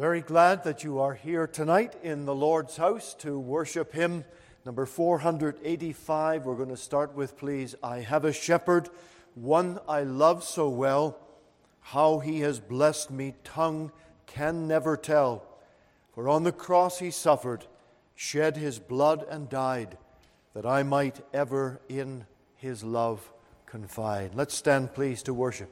Very glad that you are here tonight in the Lord's house to worship Him. Number 485, we're going to start with, please. I have a shepherd, one I love so well. How he has blessed me, tongue can never tell. For on the cross he suffered, shed his blood, and died, that I might ever in his love confide. Let's stand, please, to worship.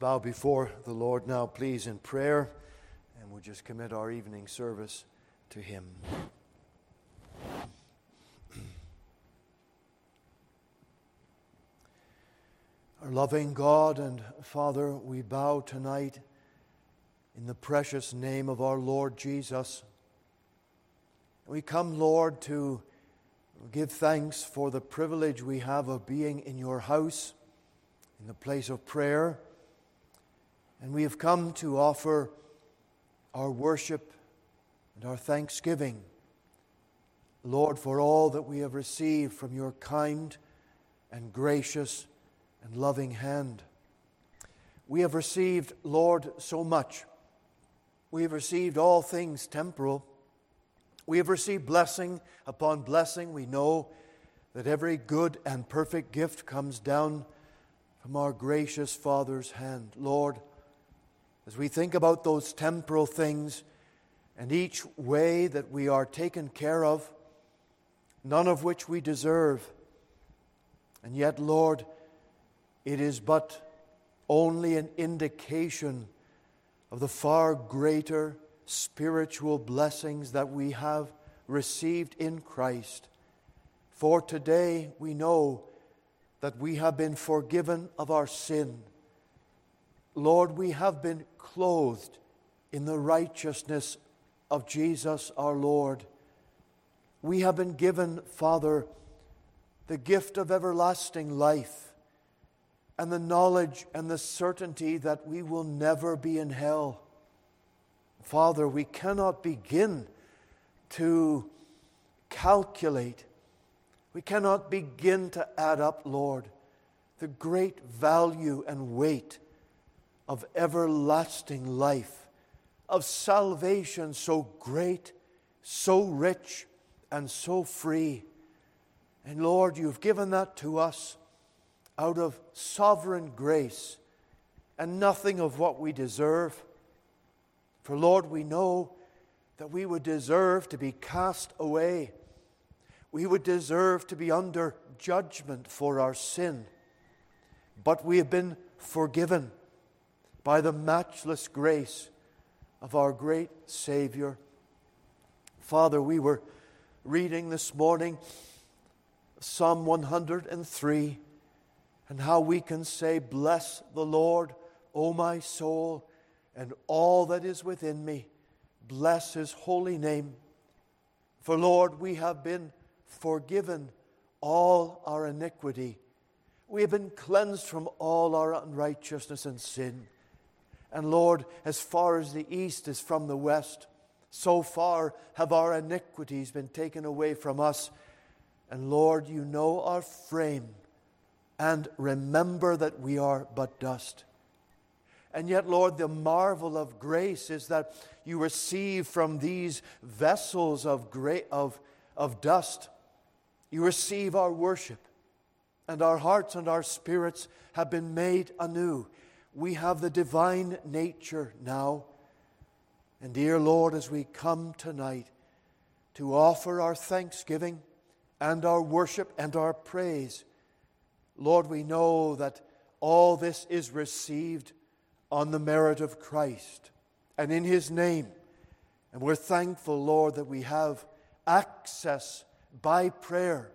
Bow before the Lord now, please, in prayer, and we'll just commit our evening service to Him. Our loving God and Father, we bow tonight in the precious name of our Lord Jesus. We come, Lord, to give thanks for the privilege we have of being in your house, in the place of prayer And we have come to offer our worship and our thanksgiving, Lord, for all that we have received from your kind and gracious and loving hand. We have received, Lord, so much. We have received all things temporal. We have received blessing upon blessing. We know that every good and perfect gift comes down from our gracious Father's hand. Lord, as we think about those temporal things and each way that we are taken care of, none of which we deserve, and yet, Lord, it is but only an indication of the far greater spiritual blessings that we have received in Christ. For today we know that we have been forgiven of our sin. Lord, we have been clothed in the righteousness of Jesus our Lord. We have been given, Father, the gift of everlasting life and the knowledge and the certainty that we will never be in hell. Father, we cannot begin to calculate, we cannot begin to add up, Lord, the great value and weight of everlasting life, of salvation so great, so rich, and so free. And Lord, you've given that to us out of sovereign grace and nothing of what we deserve. For Lord, we know that we would deserve to be cast away. We would deserve to be under judgment for our sin. But we have been forgiven by the matchless grace of our great Savior. Father, we were reading this morning Psalm 103 and how we can say, Bless the Lord, O my soul, and all that is within me. Bless his holy name. For, Lord, we have been forgiven all our iniquity. We have been cleansed from all our unrighteousness and sin. And, Lord, as far as the east is from the west, so far have our iniquities been taken away from us. And Lord, you know our frame, and remember that we are but dust. And yet, Lord, the marvel of grace is that you receive from these vessels of, gra- of, of dust, you receive our worship, and our hearts and our spirits have been made anew. We have the divine nature now. And, dear Lord, as we come tonight to offer our thanksgiving, and our worship and our praise. Lord, we know that all this is received on the merit of Christ and in His name. And we're thankful, Lord, that we have access by prayer,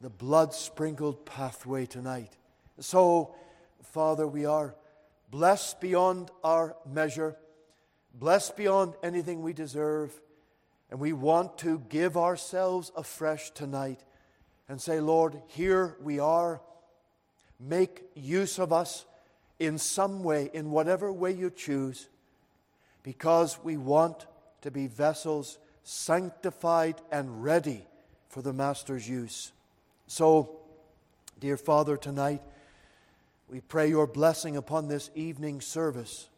the blood sprinkled pathway tonight. So, Father, we are blessed beyond our measure, blessed beyond anything we deserve. And we want to give ourselves afresh tonight and say, Lord, here we are. Make use of us in some way, in whatever way you choose, because we want to be vessels sanctified and ready for the Master's use. So, dear Father, tonight we pray your blessing upon this evening service.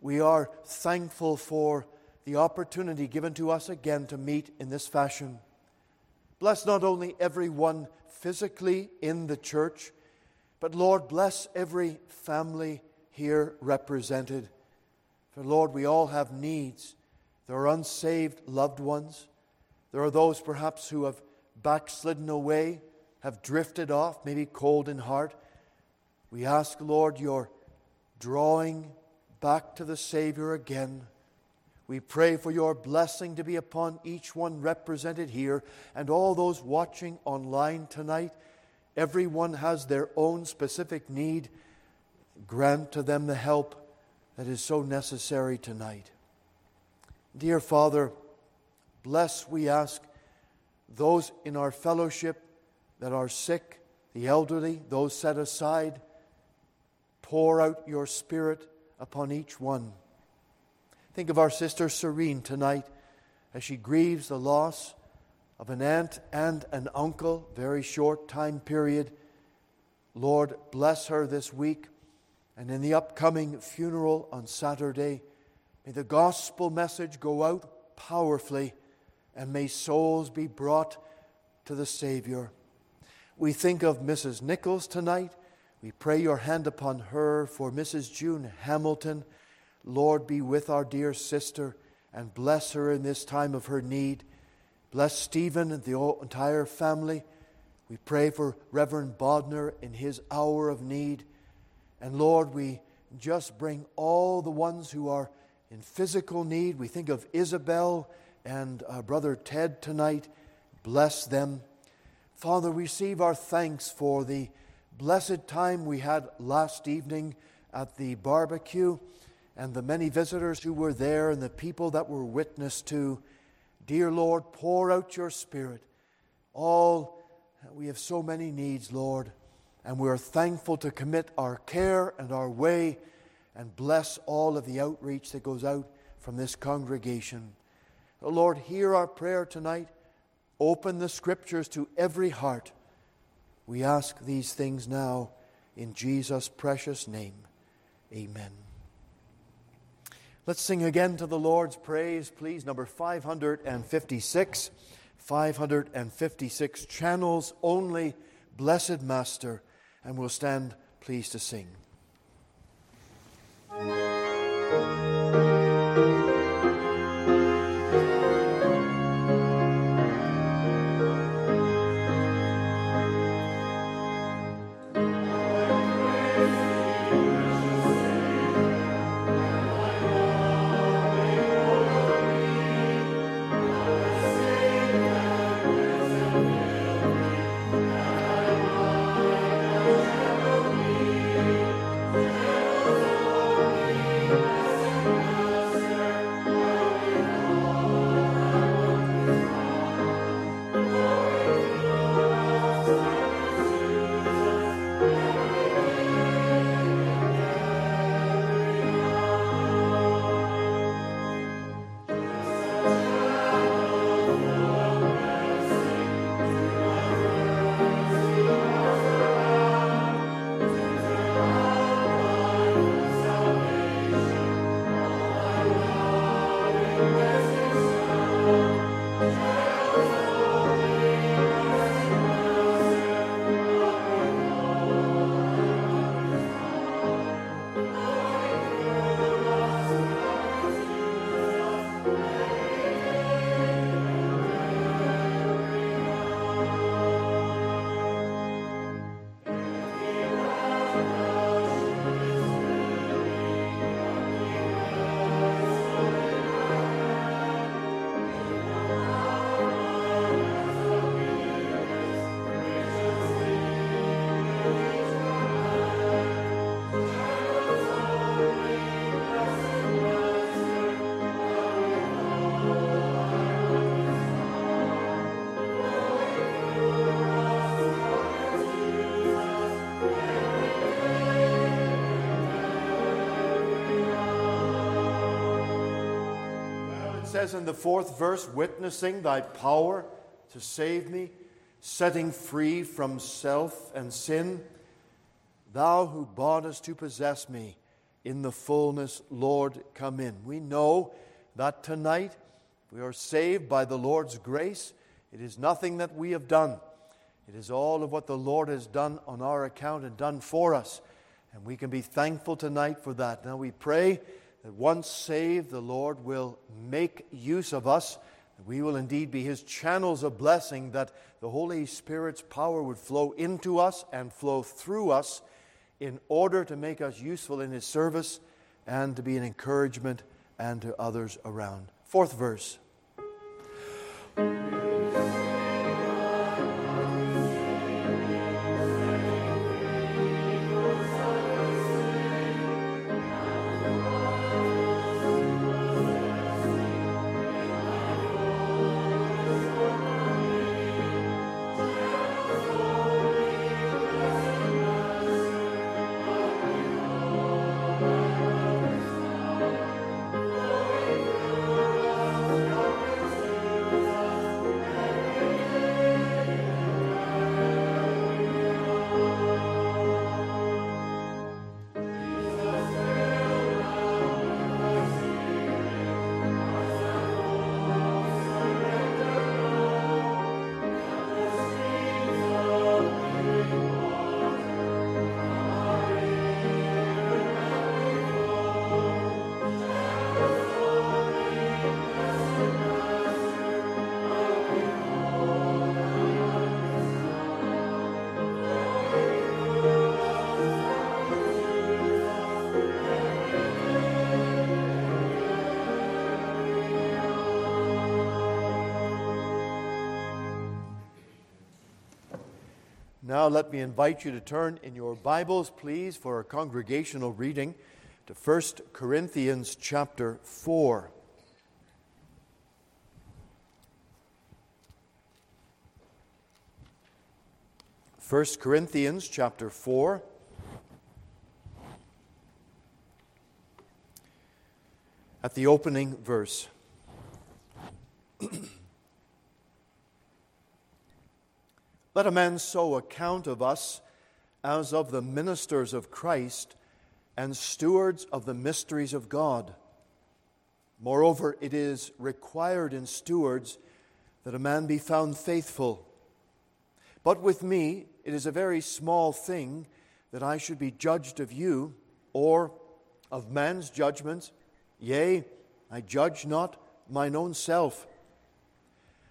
We are thankful for the opportunity given to us again to meet in this fashion. Bless not only everyone physically in the church, but Lord, bless every family here represented. For Lord, we all have needs. There are unsaved loved ones. There are those perhaps who have backslidden away, have drifted off, maybe cold in heart. We ask, Lord, your drawing back to the Savior again. We pray for your blessing to be upon each one represented here and all those watching online tonight. Everyone has their own specific need. Grant to them the help that is so necessary tonight. Dear Father, bless, we ask, those in our fellowship that are sick, the elderly, those set aside. Pour out your Spirit upon each one. Think of our sister Serene tonight as she grieves the loss of an aunt and an uncle, very short time period. Lord, bless her this week and in the upcoming funeral on Saturday. May the gospel message go out powerfully and may souls be brought to the Savior. We think of Mrs. Nichols tonight. We pray your hand upon her for Mrs. June Hamilton. Lord, be with our dear sister and bless her in this time of her need. Bless Stephen and the entire family. We pray for Reverend Bodner in his hour of need. And Lord, we just bring all the ones who are in physical need. We think of Isabel and uh, Brother Ted tonight. Bless them. Father, receive our thanks for the blessed time we had last evening at the barbecue and the many visitors who were there and the people that were witness to. Dear Lord, pour out your Spirit. All, we have so many needs, Lord, and we are thankful to commit our care and our way and bless all of the outreach that goes out from this congregation. Lord, hear our prayer tonight. Open the scriptures to every heart. We ask these things now in Jesus' precious name. Amen. Let's sing again to the Lord's praise, please. Number 556. 556 channels only, blessed Master. And we'll stand pleased to sing. Says in the fourth verse, witnessing thy power to save me, setting free from self and sin. Thou who boughtest to possess me in the fullness, Lord, come in. We know that tonight we are saved by the Lord's grace. It is nothing that we have done, it is all of what the Lord has done on our account and done for us. And we can be thankful tonight for that. Now we pray that once saved, the Lord will make use of us. We will indeed be His channels of blessing, that the Holy Spirit's power would flow into us and flow through us in order to make us useful in His service and to be an encouragement and to others around. Fourth verse. Now, let me invite you to turn in your Bibles, please, for a congregational reading to 1 Corinthians chapter 4. First Corinthians chapter 4 at the opening verse. Let a man so account of us as of the ministers of Christ and stewards of the mysteries of God. Moreover, it is required in stewards that a man be found faithful. But with me, it is a very small thing that I should be judged of you or of man's judgment. Yea, I judge not mine own self.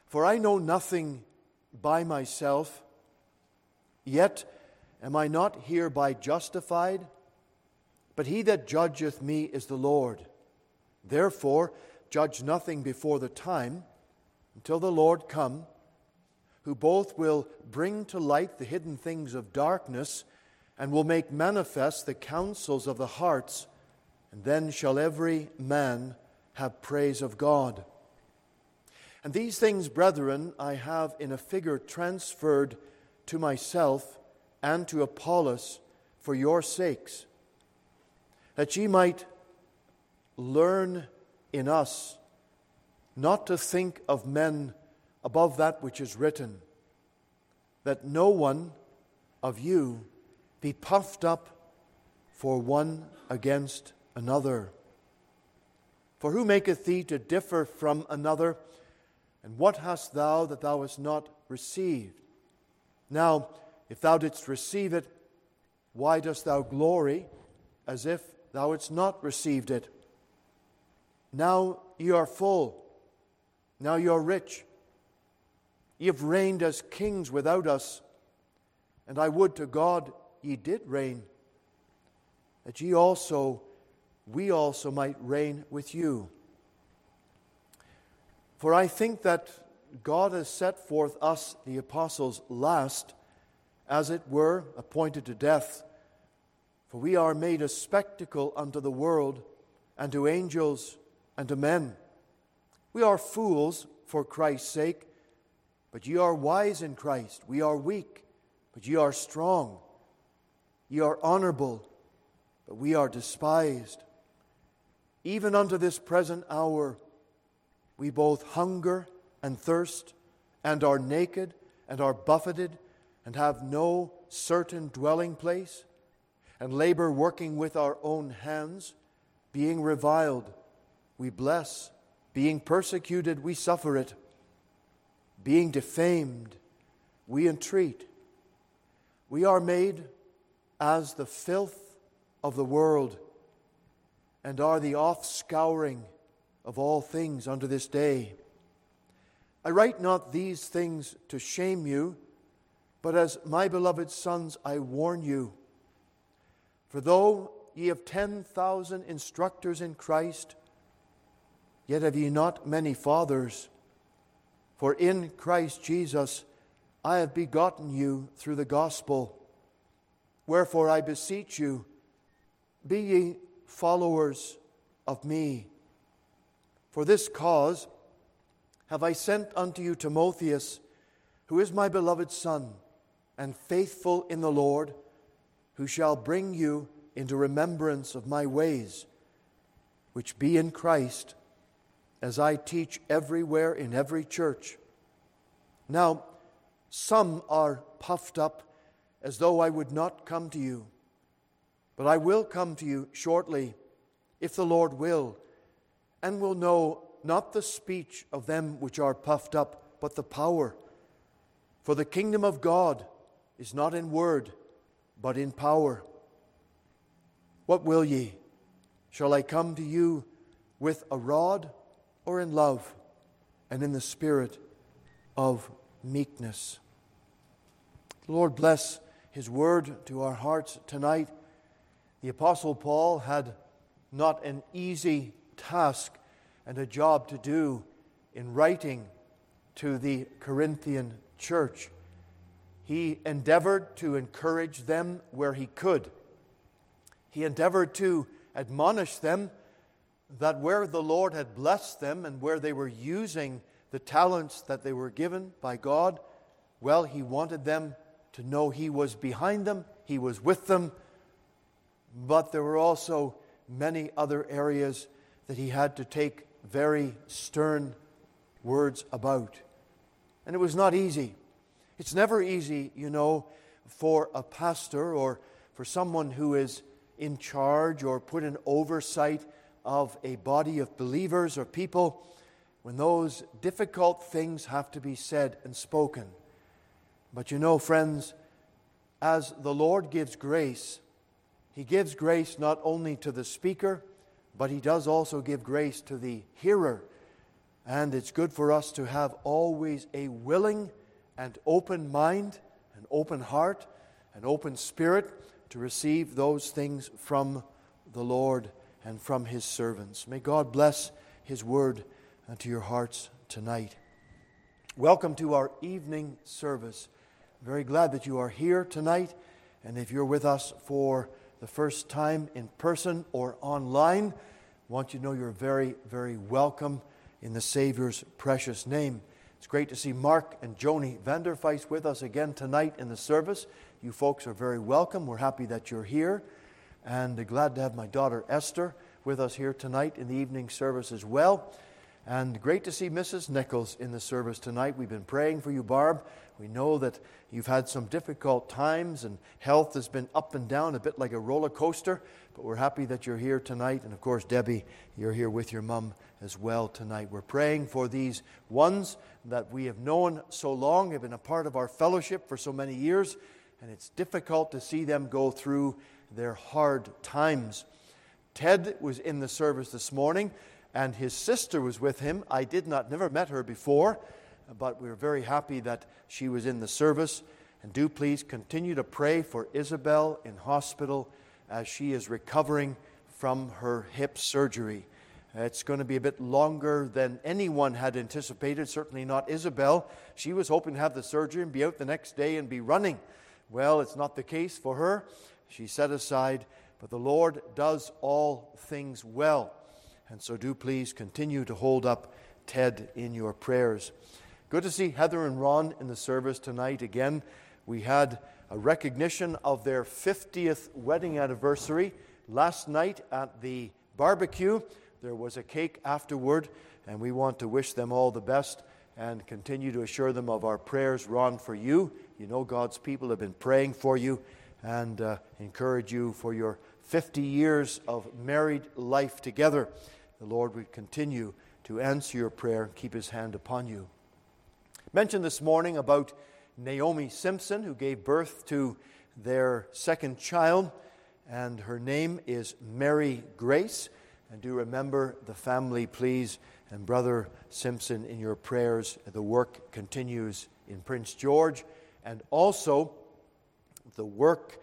For I know nothing by myself, yet am I not hereby justified? But he that judgeth me is the Lord. Therefore, judge nothing before the time until the Lord come, who both will bring to light the hidden things of darkness and will make manifest the counsels of the hearts, and then shall every man have praise of God. And these things, brethren, I have in a figure transferred to myself and to Apollos for your sakes, that ye might learn in us not to think of men above that which is written, that no one of you be puffed up for one against another. For who maketh thee to differ from another? And what hast thou that thou hast not received? Now, if thou didst receive it, why dost thou glory as if thou hadst not received it? Now ye are full. Now ye are rich. Ye have reigned as kings without us. And I would to God ye did reign, that ye also, we also might reign with you. For I think that God has set forth us, the apostles, last, as it were, appointed to death. For we are made a spectacle unto the world, and to angels, and to men. We are fools for Christ's sake, but ye are wise in Christ. We are weak, but ye are strong. Ye are honorable, but we are despised. Even unto this present hour, we both hunger and thirst, and are naked, and are buffeted, and have no certain dwelling place, and labor working with our own hands, being reviled, we bless, being persecuted, we suffer it, being defamed, we entreat. We are made as the filth of the world, and are the offscouring of all things unto this day. I write not these things to shame you, but as my beloved sons, I warn you. For though ye have ten thousand instructors in Christ, yet have ye not many fathers. For in Christ Jesus I have begotten you through the gospel. Wherefore I beseech you, be ye followers of me. For this cause have I sent unto you Timotheus, who is my beloved Son, and faithful in the Lord, who shall bring you into remembrance of my ways, which be in Christ, as I teach everywhere in every church. Now, some are puffed up as though I would not come to you, but I will come to you shortly, if the Lord will and will know not the speech of them which are puffed up, but the power. For the kingdom of God is not in word, but in power. What will ye? Shall I come to you with a rod or in love and in the spirit of meekness? Lord bless his word to our hearts tonight. The Apostle Paul had not an easy task and a job to do in writing to the Corinthian church. He endeavored to encourage them where he could. He endeavored to admonish them that where the Lord had blessed them and where they were using the talents that they were given by God, well, he wanted them to know He was behind them, He was with them, but there were also many other areas that He had to take very stern words about. And it was not easy. It's never easy, you know, for a pastor or for someone who is in charge or put in oversight of a body of believers or people when those difficult things have to be said and spoken. But you know, friends, as the Lord gives grace, He gives grace not only to the speaker, but He does also give grace to the hearer. And it's good for us to have always a willing and open mind, an open heart, an open spirit to receive those things from the Lord and from His servants. May God bless His word to your hearts tonight. Welcome to our evening service. Very glad that you are here tonight. And if you're with us for the first time in person or online, I want you to know you're very, very welcome in the Savior's precious name. It's great to see Mark and Joni Vanderfeist with us again tonight in the service. You folks are very welcome. We're happy that you're here. And glad to have my daughter Esther with us here tonight in the evening service as well. And great to see Mrs. Nichols in the service tonight. We've been praying for you, Barb. We know that you've had some difficult times and health has been up and down, a bit like a roller coaster, but we're happy that you're here tonight. And of course, Debbie, you're here with your mum as well tonight. We're praying for these ones that we have known so long, have been a part of our fellowship for so many years, and it's difficult to see them go through their hard times. Ted was in the service this morning and his sister was with him. I did not, never met her before, but we are very happy that she was in the service. And do please continue to pray for Isabel in hospital as she is recovering from her hip surgery. It's going to be a bit longer than anyone had anticipated, certainly not Isabel. She was hoping to have the surgery and be out the next day and be running. Well, it's not the case for her. She's set aside, but the Lord does all things well. And so do please continue to hold up Ted in your prayers. Good to see Heather and Ron in the service tonight again. We had a recognition of their 50th wedding anniversary last night at the barbecue. There was a cake afterward, and we want to wish them all the best and continue to assure them of our prayers, Ron, for you. You know God's people have been praying for you and uh, encourage you for your 50 years of married life together the Lord would continue to answer your prayer and keep his hand upon you. Mentioned this morning about Naomi Simpson, who gave birth to their second child, and her name is Mary Grace. And do remember the family, please, and Brother Simpson in your prayers. The work continues in Prince George and also the work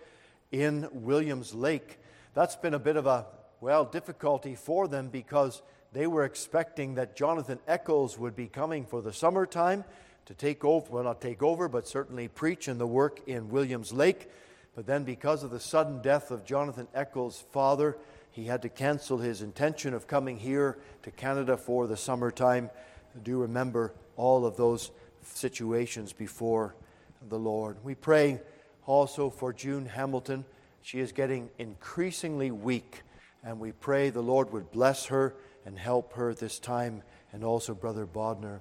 in Williams Lake. That's been a bit of a well, difficulty for them because they were expecting that Jonathan Eccles would be coming for the summertime to take over, well, not take over, but certainly preach in the work in Williams Lake. But then, because of the sudden death of Jonathan Eccles' father, he had to cancel his intention of coming here to Canada for the summertime. Do remember all of those situations before the Lord. We pray also for June Hamilton. She is getting increasingly weak. And we pray the Lord would bless her and help her this time, and also Brother Bodner.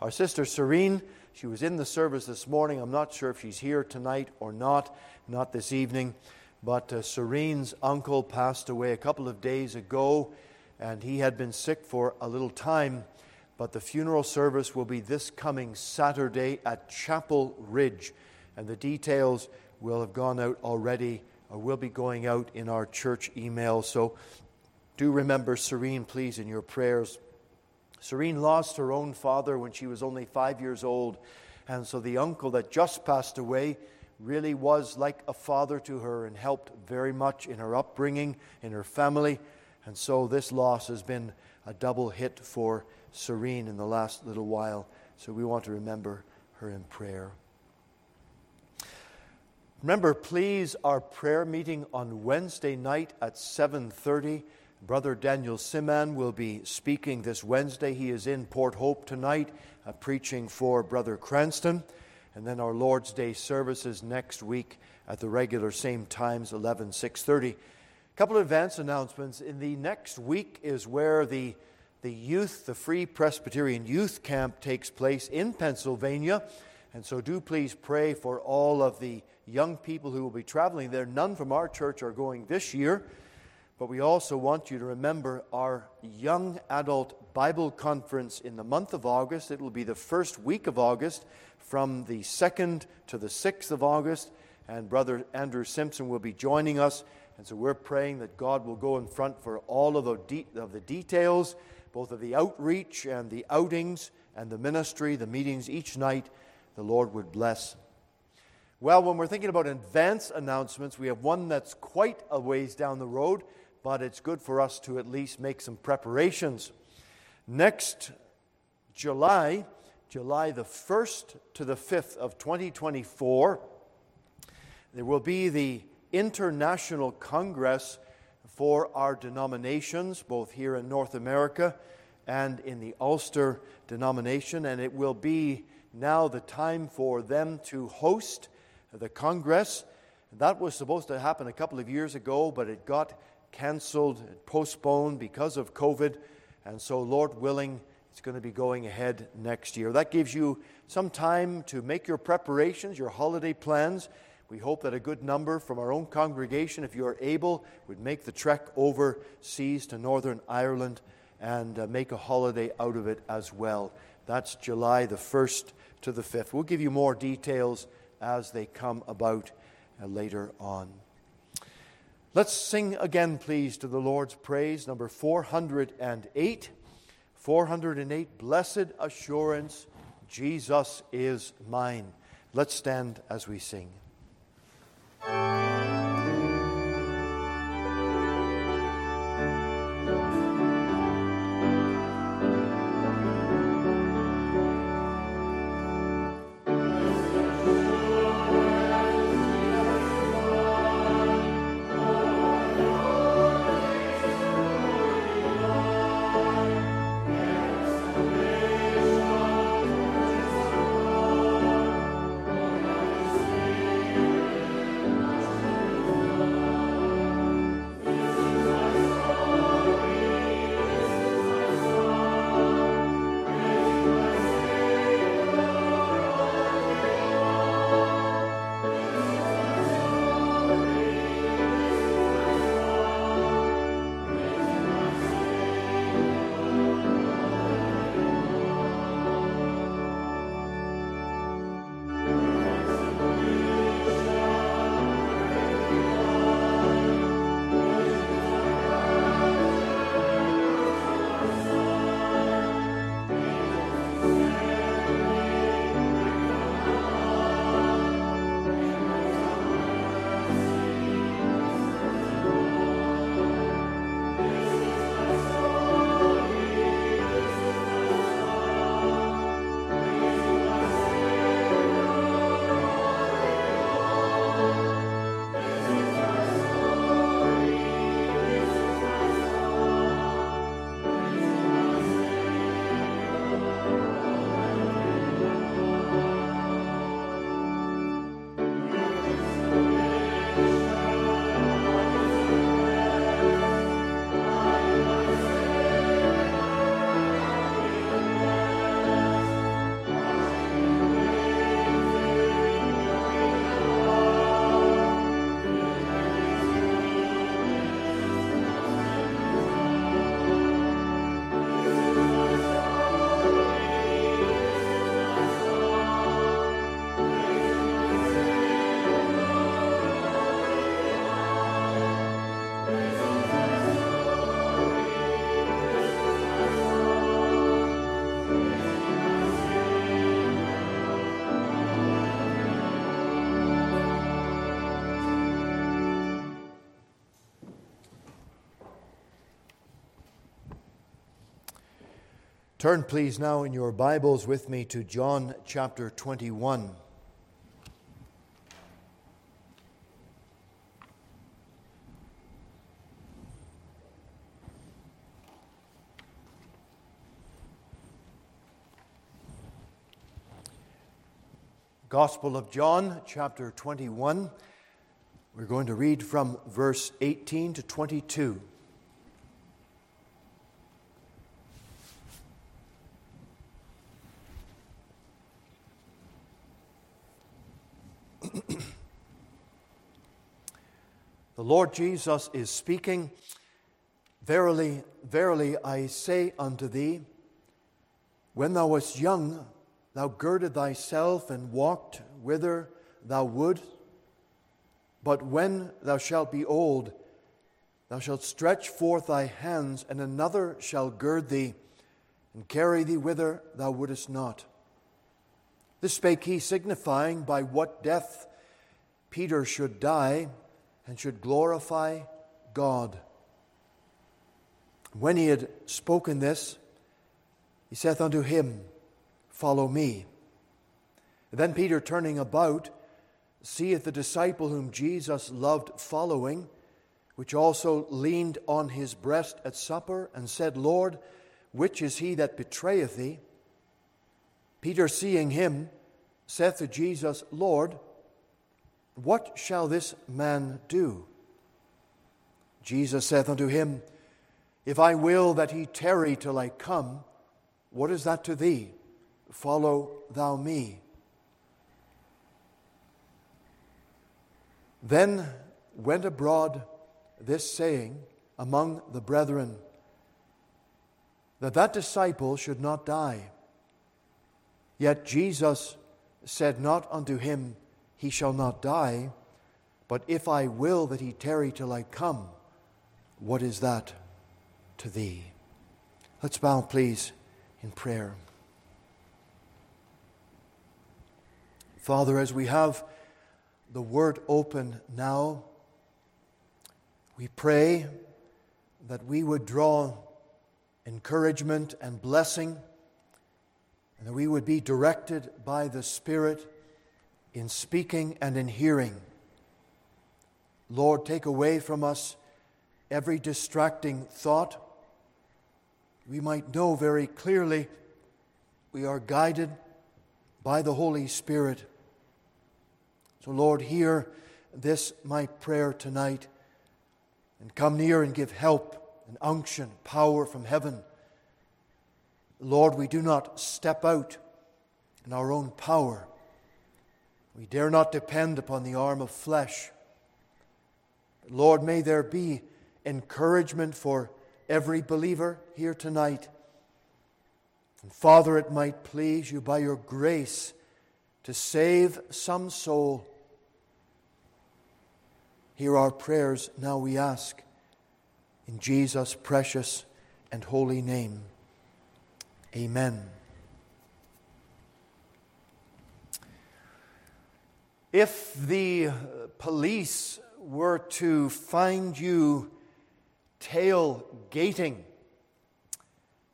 Our sister Serene, she was in the service this morning. I'm not sure if she's here tonight or not, not this evening. But uh, Serene's uncle passed away a couple of days ago, and he had been sick for a little time. But the funeral service will be this coming Saturday at Chapel Ridge, and the details will have gone out already will be going out in our church email. So do remember Serene, please, in your prayers. Serene lost her own father when she was only five years old. And so the uncle that just passed away really was like a father to her and helped very much in her upbringing, in her family. And so this loss has been a double hit for Serene in the last little while. So we want to remember her in prayer. Remember, please, our prayer meeting on Wednesday night at 7:30. Brother Daniel Siman will be speaking this Wednesday. He is in Port Hope tonight, uh, preaching for Brother Cranston. And then our Lord's Day services next week at the regular same times, 11, 6.30. A couple of advance announcements. In the next week is where the, the youth, the Free Presbyterian Youth Camp takes place in Pennsylvania. And so do please pray for all of the young people who will be traveling there. None from our church are going this year, but we also want you to remember our young adult Bible conference in the month of August. It will be the first week of August from the 2nd to the 6th of August, and Brother Andrew Simpson will be joining us. And so we're praying that God will go in front for all of the, de- of the details, both of the outreach and the outings and the ministry, the meetings each night. The Lord would bless well, when we're thinking about advance announcements, we have one that's quite a ways down the road, but it's good for us to at least make some preparations. Next July, July the 1st to the 5th of 2024, there will be the International Congress for our denominations, both here in North America and in the Ulster denomination, and it will be now the time for them to host the Congress. That was supposed to happen a couple of years ago, but it got canceled, postponed because of COVID. And so, Lord willing, it's going to be going ahead next year. That gives you some time to make your preparations, your holiday plans. We hope that a good number from our own congregation, if you are able, would make the trek overseas to Northern Ireland and uh, make a holiday out of it as well. That's July the 1st to the 5th. We'll give you more details as they come about uh, later on. Let's sing again, please, to the Lord's praise, number 408. 408, Blessed Assurance, Jesus is mine. Let's stand as we sing. Turn, please, now in your Bibles with me to John chapter 21. Gospel of John, chapter 21. We're going to read from verse 18 to 22. The Lord Jesus is speaking Verily, verily, I say unto thee, when thou wast young, Thou girded thyself and walked whither thou would. But when thou shalt be old, thou shalt stretch forth thy hands, and another shall gird thee and carry thee whither thou wouldest not. This spake he, signifying by what death Peter should die and should glorify God. When he had spoken this, he saith unto him, Follow me. Then Peter, turning about, seeth the disciple whom Jesus loved following, which also leaned on his breast at supper, and said, Lord, which is he that betrayeth thee? Peter, seeing him, saith to Jesus, Lord, what shall this man do? Jesus saith unto him, If I will that he tarry till I come, what is that to thee? Follow thou me. Then went abroad this saying among the brethren that that disciple should not die. Yet Jesus said not unto him, He shall not die, but if I will that he tarry till I come, what is that to thee? Let's bow, please, in prayer. Father, as we have the word open now, we pray that we would draw encouragement and blessing, and that we would be directed by the Spirit in speaking and in hearing. Lord, take away from us every distracting thought. We might know very clearly we are guided by the Holy Spirit so, Lord, hear this my prayer tonight and come near and give help and unction, power from heaven. Lord, we do not step out in our own power. We dare not depend upon the arm of flesh. Lord, may there be encouragement for every believer here tonight. And Father, it might please you by your grace to save some soul Hear our prayers now, we ask. In Jesus' precious and holy name. Amen. If the police were to find you tailgating,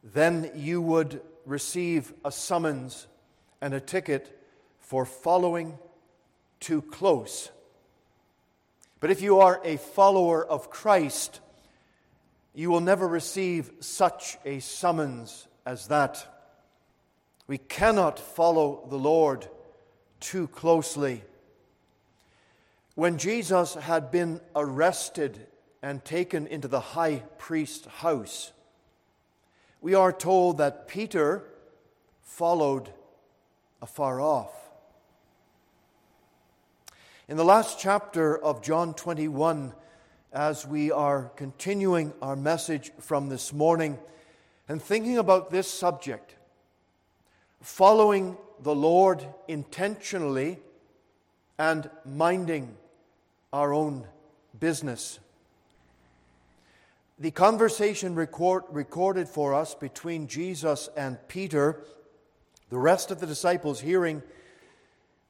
then you would receive a summons and a ticket for following too close but if you are a follower of Christ, you will never receive such a summons as that. We cannot follow the Lord too closely. When Jesus had been arrested and taken into the high priest's house, we are told that Peter followed afar off. In the last chapter of John 21, as we are continuing our message from this morning and thinking about this subject, following the Lord intentionally and minding our own business. The conversation record, recorded for us between Jesus and Peter, the rest of the disciples hearing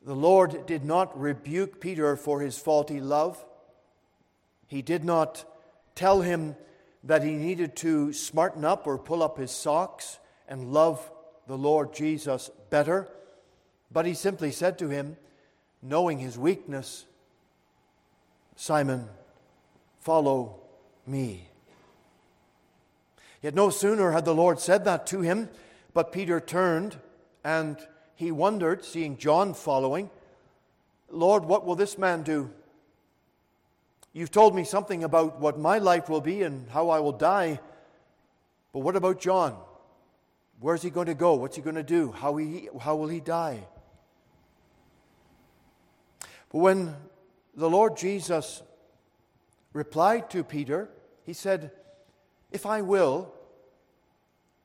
the Lord did not rebuke Peter for his faulty love. He did not tell him that he needed to smarten up or pull up his socks and love the Lord Jesus better. But he simply said to him, knowing his weakness, Simon, follow me. Yet no sooner had the Lord said that to him, but Peter turned and he wondered, seeing John following, Lord, what will this man do? You've told me something about what my life will be and how I will die. But what about John? Where's he going to go? What's he going to do? How, he, how will he die? But when the Lord Jesus replied to Peter, he said, If I will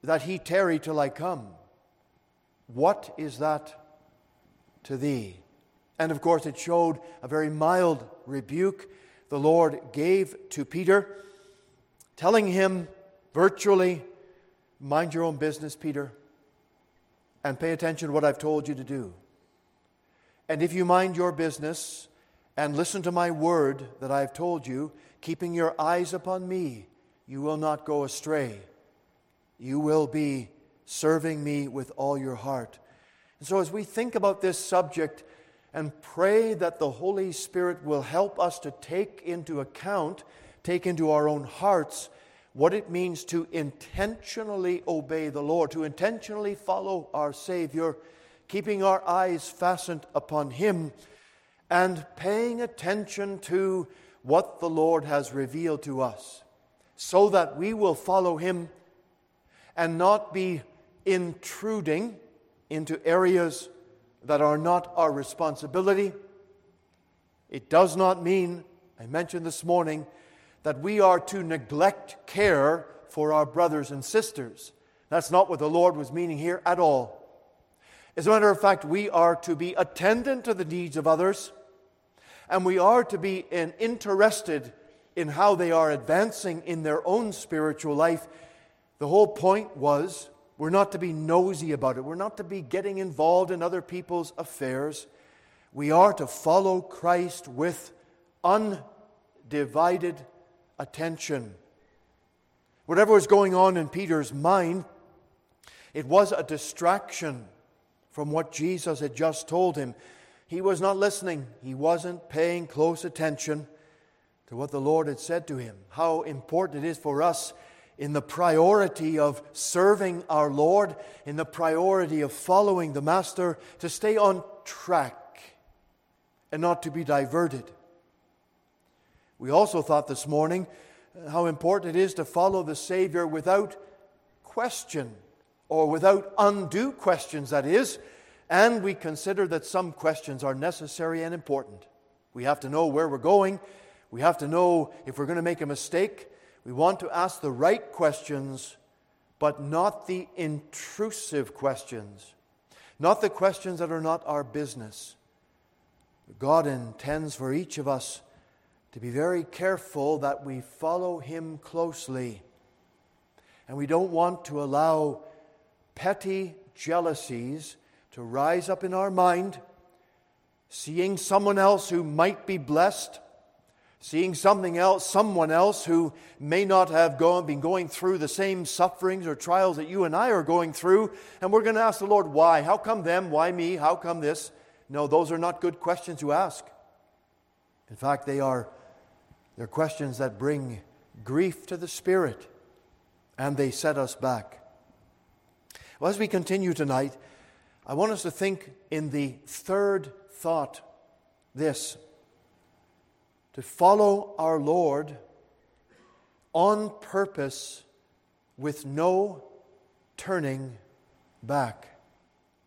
that he tarry till I come, what is that to thee? And of course, it showed a very mild rebuke the Lord gave to Peter, telling him virtually, Mind your own business, Peter, and pay attention to what I've told you to do. And if you mind your business and listen to my word that I have told you, keeping your eyes upon me, you will not go astray. You will be serving me with all your heart. And so, as we think about this subject and pray that the Holy Spirit will help us to take into account, take into our own hearts, what it means to intentionally obey the Lord, to intentionally follow our Savior, keeping our eyes fastened upon Him, and paying attention to what the Lord has revealed to us, so that we will follow Him and not be intruding into areas that are not our responsibility. It does not mean, I mentioned this morning, that we are to neglect care for our brothers and sisters. That's not what the Lord was meaning here at all. As a matter of fact, we are to be attendant to the needs of others, and we are to be in, interested in how they are advancing in their own spiritual life. The whole point was we're not to be nosy about it, we're not to be getting involved in other people's affairs. We are to follow Christ with undivided attention. Whatever was going on in Peter's mind, it was a distraction from what Jesus had just told him. He was not listening, he wasn't paying close attention to what the Lord had said to him. How important it is for us in the priority of serving our Lord, in the priority of following the Master, to stay on track and not to be diverted. We also thought this morning uh, how important it is to follow the Savior without question, or without undue questions, that is. And we consider that some questions are necessary and important. We have to know where we're going. We have to know if we're going to make a mistake. We want to ask the right questions, but not the intrusive questions, not the questions that are not our business. God intends for each of us to be very careful that we follow Him closely. And we don't want to allow petty jealousies to rise up in our mind, seeing someone else who might be blessed, seeing something else, someone else who may not have gone, been going through the same sufferings or trials that you and I are going through, and we're going to ask the Lord, why? How come them? Why me? How come this? No, those are not good questions to ask. In fact, they are they're questions that bring grief to the spirit and they set us back. Well, as we continue tonight, I want us to think in the third thought this to follow our Lord on purpose with no turning back.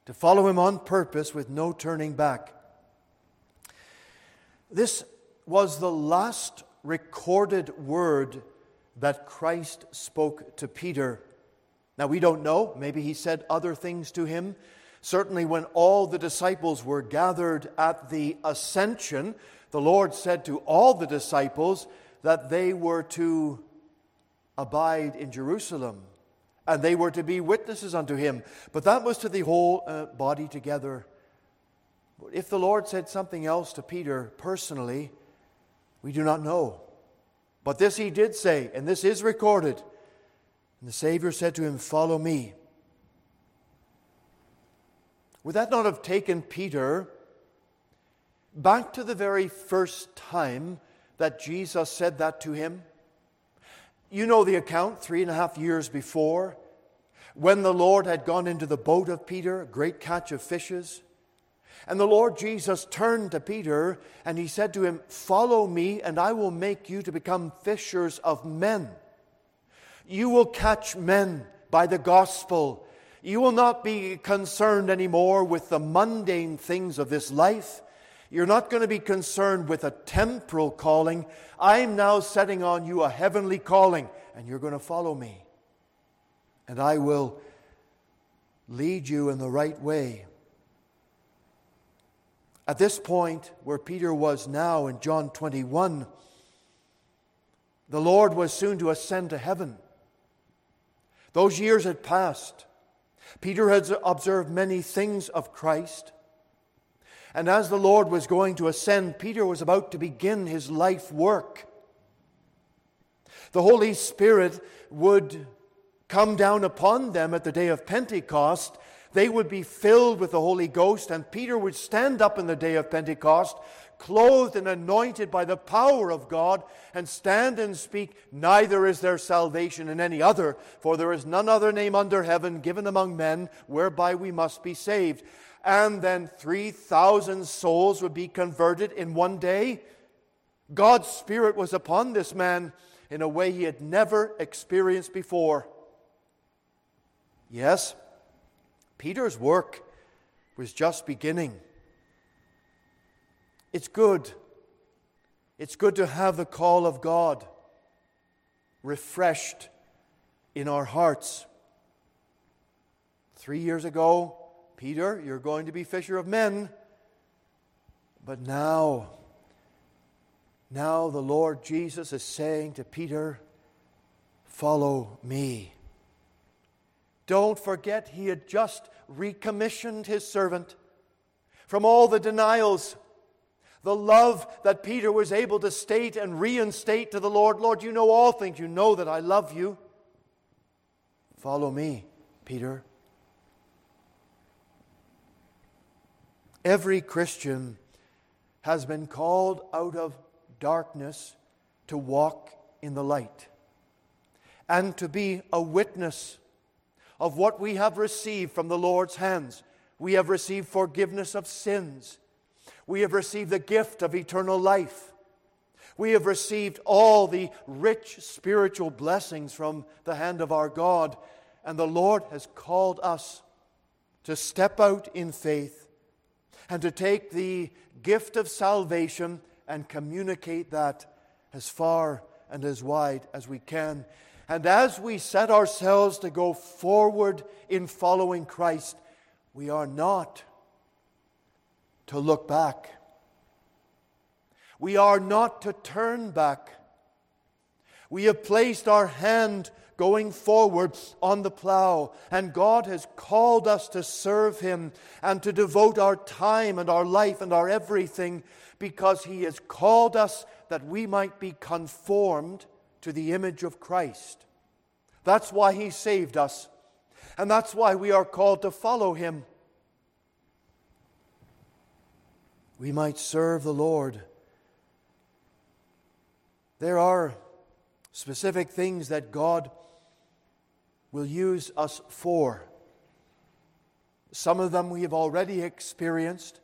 To follow Him on purpose with no turning back. This was the last recorded word that Christ spoke to Peter. Now, we don't know. Maybe he said other things to him. Certainly, when all the disciples were gathered at the ascension, the Lord said to all the disciples that they were to abide in Jerusalem and they were to be witnesses unto him. But that was to the whole uh, body together. If the Lord said something else to Peter personally, we do not know. But this he did say, and this is recorded. And the Savior said to him, Follow me. Would that not have taken Peter back to the very first time that Jesus said that to him? You know the account three and a half years before, when the Lord had gone into the boat of Peter, a great catch of fishes. And the Lord Jesus turned to Peter and he said to him, Follow me, and I will make you to become fishers of men. You will catch men by the gospel. You will not be concerned anymore with the mundane things of this life. You're not going to be concerned with a temporal calling. I'm now setting on you a heavenly calling, and you're going to follow me. And I will lead you in the right way. At this point, where Peter was now in John 21, the Lord was soon to ascend to heaven. Those years had passed. Peter had observed many things of Christ. And as the Lord was going to ascend, Peter was about to begin his life work. The Holy Spirit would come down upon them at the day of Pentecost they would be filled with the Holy Ghost, and Peter would stand up in the day of Pentecost, clothed and anointed by the power of God, and stand and speak, Neither is there salvation in any other, for there is none other name under heaven given among men whereby we must be saved. And then 3,000 souls would be converted in one day. God's Spirit was upon this man in a way he had never experienced before. Yes, Peter's work was just beginning. It's good. It's good to have the call of God refreshed in our hearts. Three years ago, Peter, you're going to be fisher of men. But now, now the Lord Jesus is saying to Peter, Follow me. Don't forget, he had just recommissioned his servant from all the denials. The love that Peter was able to state and reinstate to the Lord Lord, you know all things. You know that I love you. Follow me, Peter. Every Christian has been called out of darkness to walk in the light and to be a witness of what we have received from the Lord's hands. We have received forgiveness of sins. We have received the gift of eternal life. We have received all the rich spiritual blessings from the hand of our God. And the Lord has called us to step out in faith and to take the gift of salvation and communicate that as far and as wide as we can. And as we set ourselves to go forward in following Christ, we are not to look back. We are not to turn back. We have placed our hand going forward on the plow, and God has called us to serve Him and to devote our time and our life and our everything because He has called us that we might be conformed to the image of Christ. That's why He saved us, and that's why we are called to follow Him. We might serve the Lord. There are specific things that God will use us for. Some of them we have already experienced,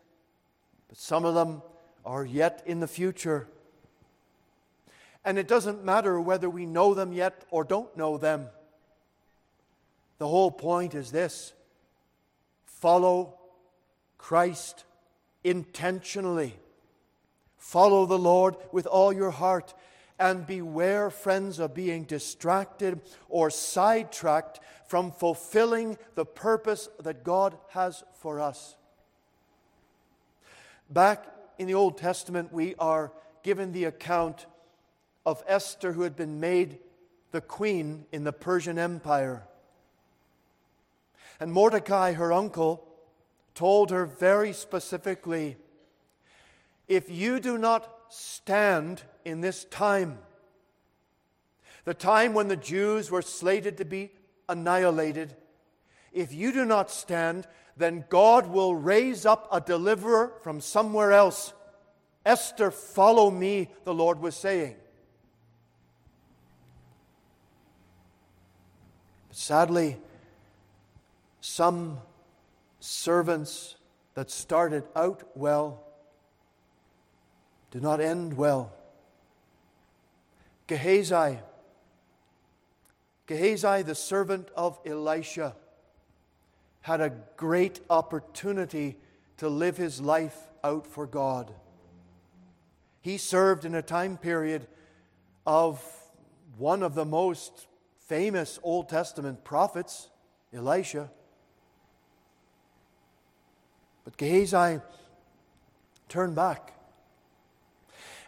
but some of them are yet in the future. And it doesn't matter whether we know them yet or don't know them. The whole point is this follow Christ intentionally. Follow the Lord with all your heart. And beware, friends, of being distracted or sidetracked from fulfilling the purpose that God has for us. Back in the Old Testament, we are given the account of Esther, who had been made the queen in the Persian Empire. And Mordecai, her uncle, told her very specifically if you do not stand in this time, the time when the Jews were slated to be annihilated, if you do not stand, then God will raise up a deliverer from somewhere else. Esther, follow me, the Lord was saying. But Sadly, some servants that started out well do not end well. Gehazi, Gehazi, the servant of Elisha, had a great opportunity to live his life out for God. He served in a time period of one of the most famous Old Testament prophets, Elisha. But Gehazi turned back.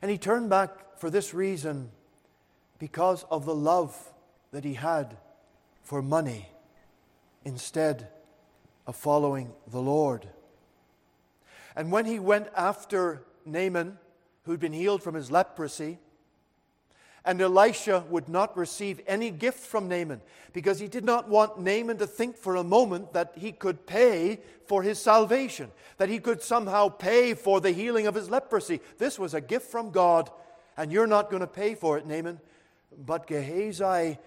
And he turned back for this reason because of the love that he had for money instead of following the Lord. And when he went after Naaman, who'd been healed from his leprosy, and Elisha would not receive any gift from Naaman because he did not want Naaman to think for a moment that he could pay for his salvation, that he could somehow pay for the healing of his leprosy. This was a gift from God, and you're not going to pay for it, Naaman. But Gehazi,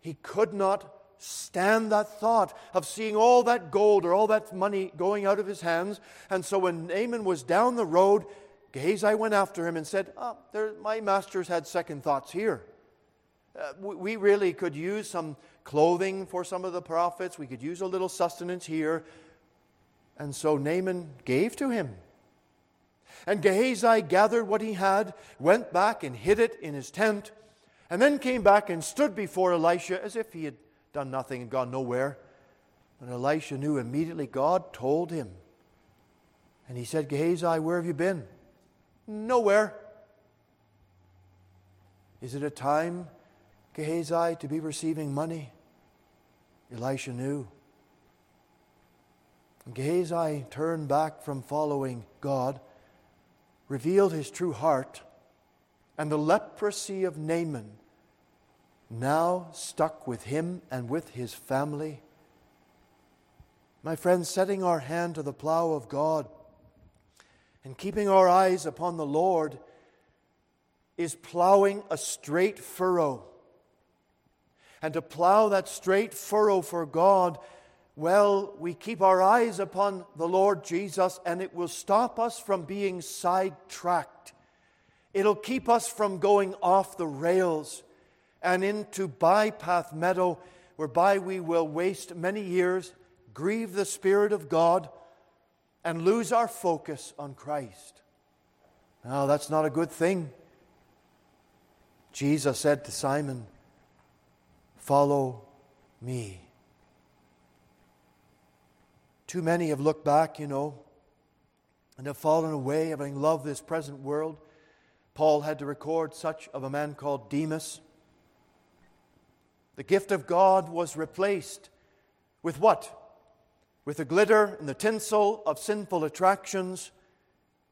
he could not stand that thought of seeing all that gold or all that money going out of his hands. And so when Naaman was down the road, Gehazi went after him and said, oh, there, My master's had second thoughts here. Uh, we, we really could use some clothing for some of the prophets, we could use a little sustenance here. And so Naaman gave to him. And Gehazi gathered what he had, went back and hid it in his tent, and then came back and stood before Elisha as if he had done nothing and gone nowhere. And Elisha knew immediately God told him. And he said, Gehazi, where have you been? Nowhere. Is it a time, Gehazi, to be receiving money? Elisha knew. Gehazi turned back from following God, revealed his true heart, and the leprosy of Naaman now stuck with him and with his family. My friends, setting our hand to the plow of God and keeping our eyes upon the Lord is plowing a straight furrow. And to plow that straight furrow for God, well, we keep our eyes upon the Lord Jesus, and it will stop us from being sidetracked. It'll keep us from going off the rails and into bypath meadow, whereby we will waste many years, grieve the Spirit of God, and lose our focus on Christ. Now, that's not a good thing. Jesus said to Simon, Follow me. Too many have looked back, you know, and have fallen away, having loved this present world. Paul had to record such of a man called Demas. The gift of God was replaced with what? With the glitter and the tinsel of sinful attractions.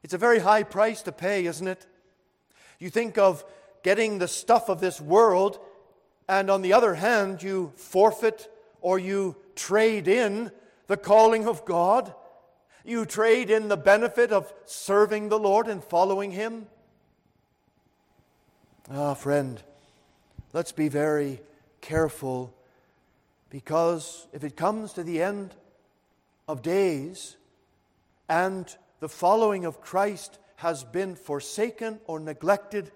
It's a very high price to pay, isn't it? You think of getting the stuff of this world, and on the other hand, you forfeit or you trade in the calling of God. You trade in the benefit of serving the Lord and following Him. Ah, friend, let's be very careful because if it comes to the end of days and the following of Christ has been forsaken or neglected,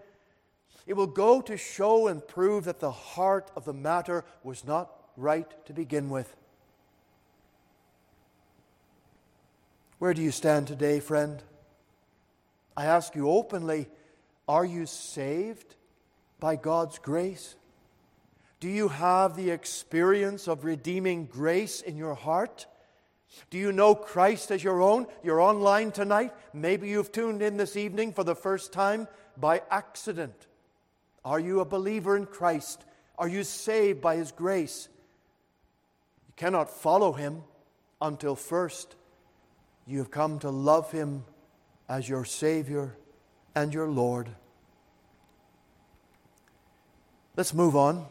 it will go to show and prove that the heart of the matter was not right to begin with. Where do you stand today, friend? I ask you openly are you saved by God's grace? Do you have the experience of redeeming grace in your heart? Do you know Christ as your own? You're online tonight. Maybe you've tuned in this evening for the first time by accident. Are you a believer in Christ? Are you saved by His grace? You cannot follow Him until first you have come to love Him as your Savior and your Lord. Let's move on.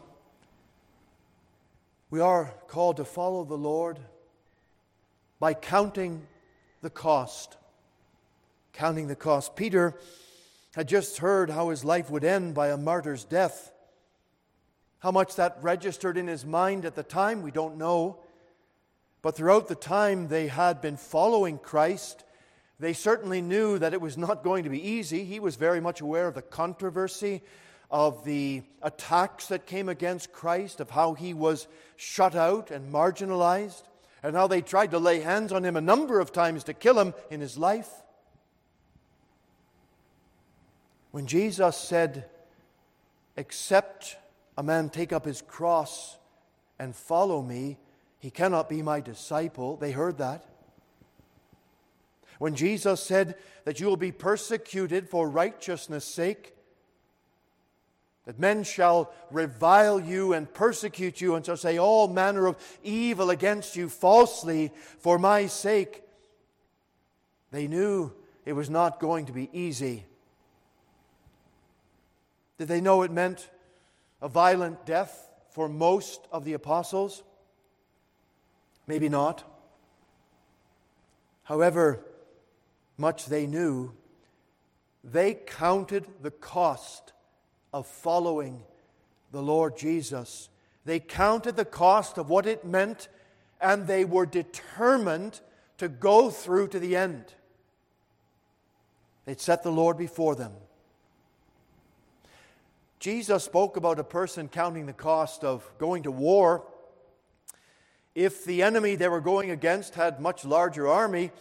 We are called to follow the Lord by counting the cost. Counting the cost. Peter had just heard how his life would end by a martyr's death. How much that registered in his mind at the time, we don't know. But throughout the time they had been following Christ, they certainly knew that it was not going to be easy. He was very much aware of the controversy, of the attacks that came against Christ, of how he was shut out and marginalized, and how they tried to lay hands on him a number of times to kill him in his life. When Jesus said, Except a man take up his cross and follow me, he cannot be my disciple. They heard that. When Jesus said that you will be persecuted for righteousness' sake, that men shall revile you and persecute you and shall say all manner of evil against you falsely for my sake, they knew it was not going to be easy. Did they know it meant a violent death for most of the apostles? Maybe not. However much they knew, they counted the cost of following the Lord Jesus. They counted the cost of what it meant, and they were determined to go through to the end. They'd set the Lord before them. Jesus spoke about a person counting the cost of going to war. If the enemy they were going against had much larger army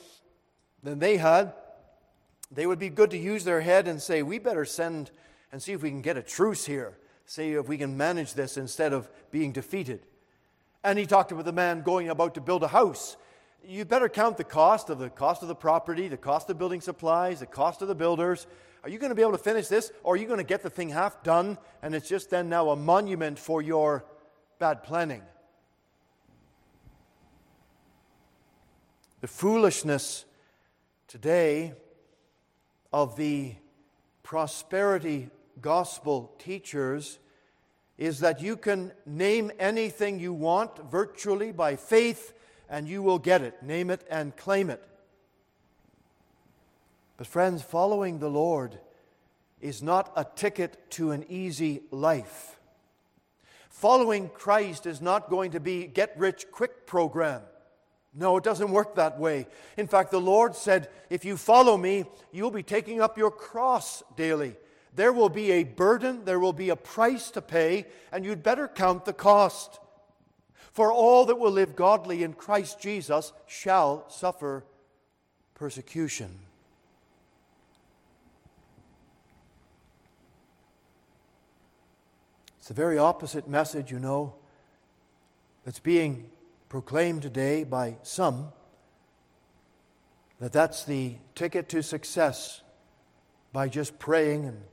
than they had, they would be good to use their head and say, We better send and see if we can get a truce here, see if we can manage this instead of being defeated. And he talked about the man going about to build a house. You better count the cost of the cost of the property, the cost of building supplies, the cost of the builders, are you going to be able to finish this, or are you going to get the thing half done and it's just then now a monument for your bad planning? The foolishness today of the prosperity gospel teachers is that you can name anything you want virtually by faith and you will get it. Name it and claim it. But, friends, following the Lord is not a ticket to an easy life. Following Christ is not going to be get rich quick program. No, it doesn't work that way. In fact, the Lord said, If you follow me, you'll be taking up your cross daily. There will be a burden, there will be a price to pay, and you'd better count the cost. For all that will live godly in Christ Jesus shall suffer persecution. It's the very opposite message, you know, that's being proclaimed today by some that that's the ticket to success by just praying and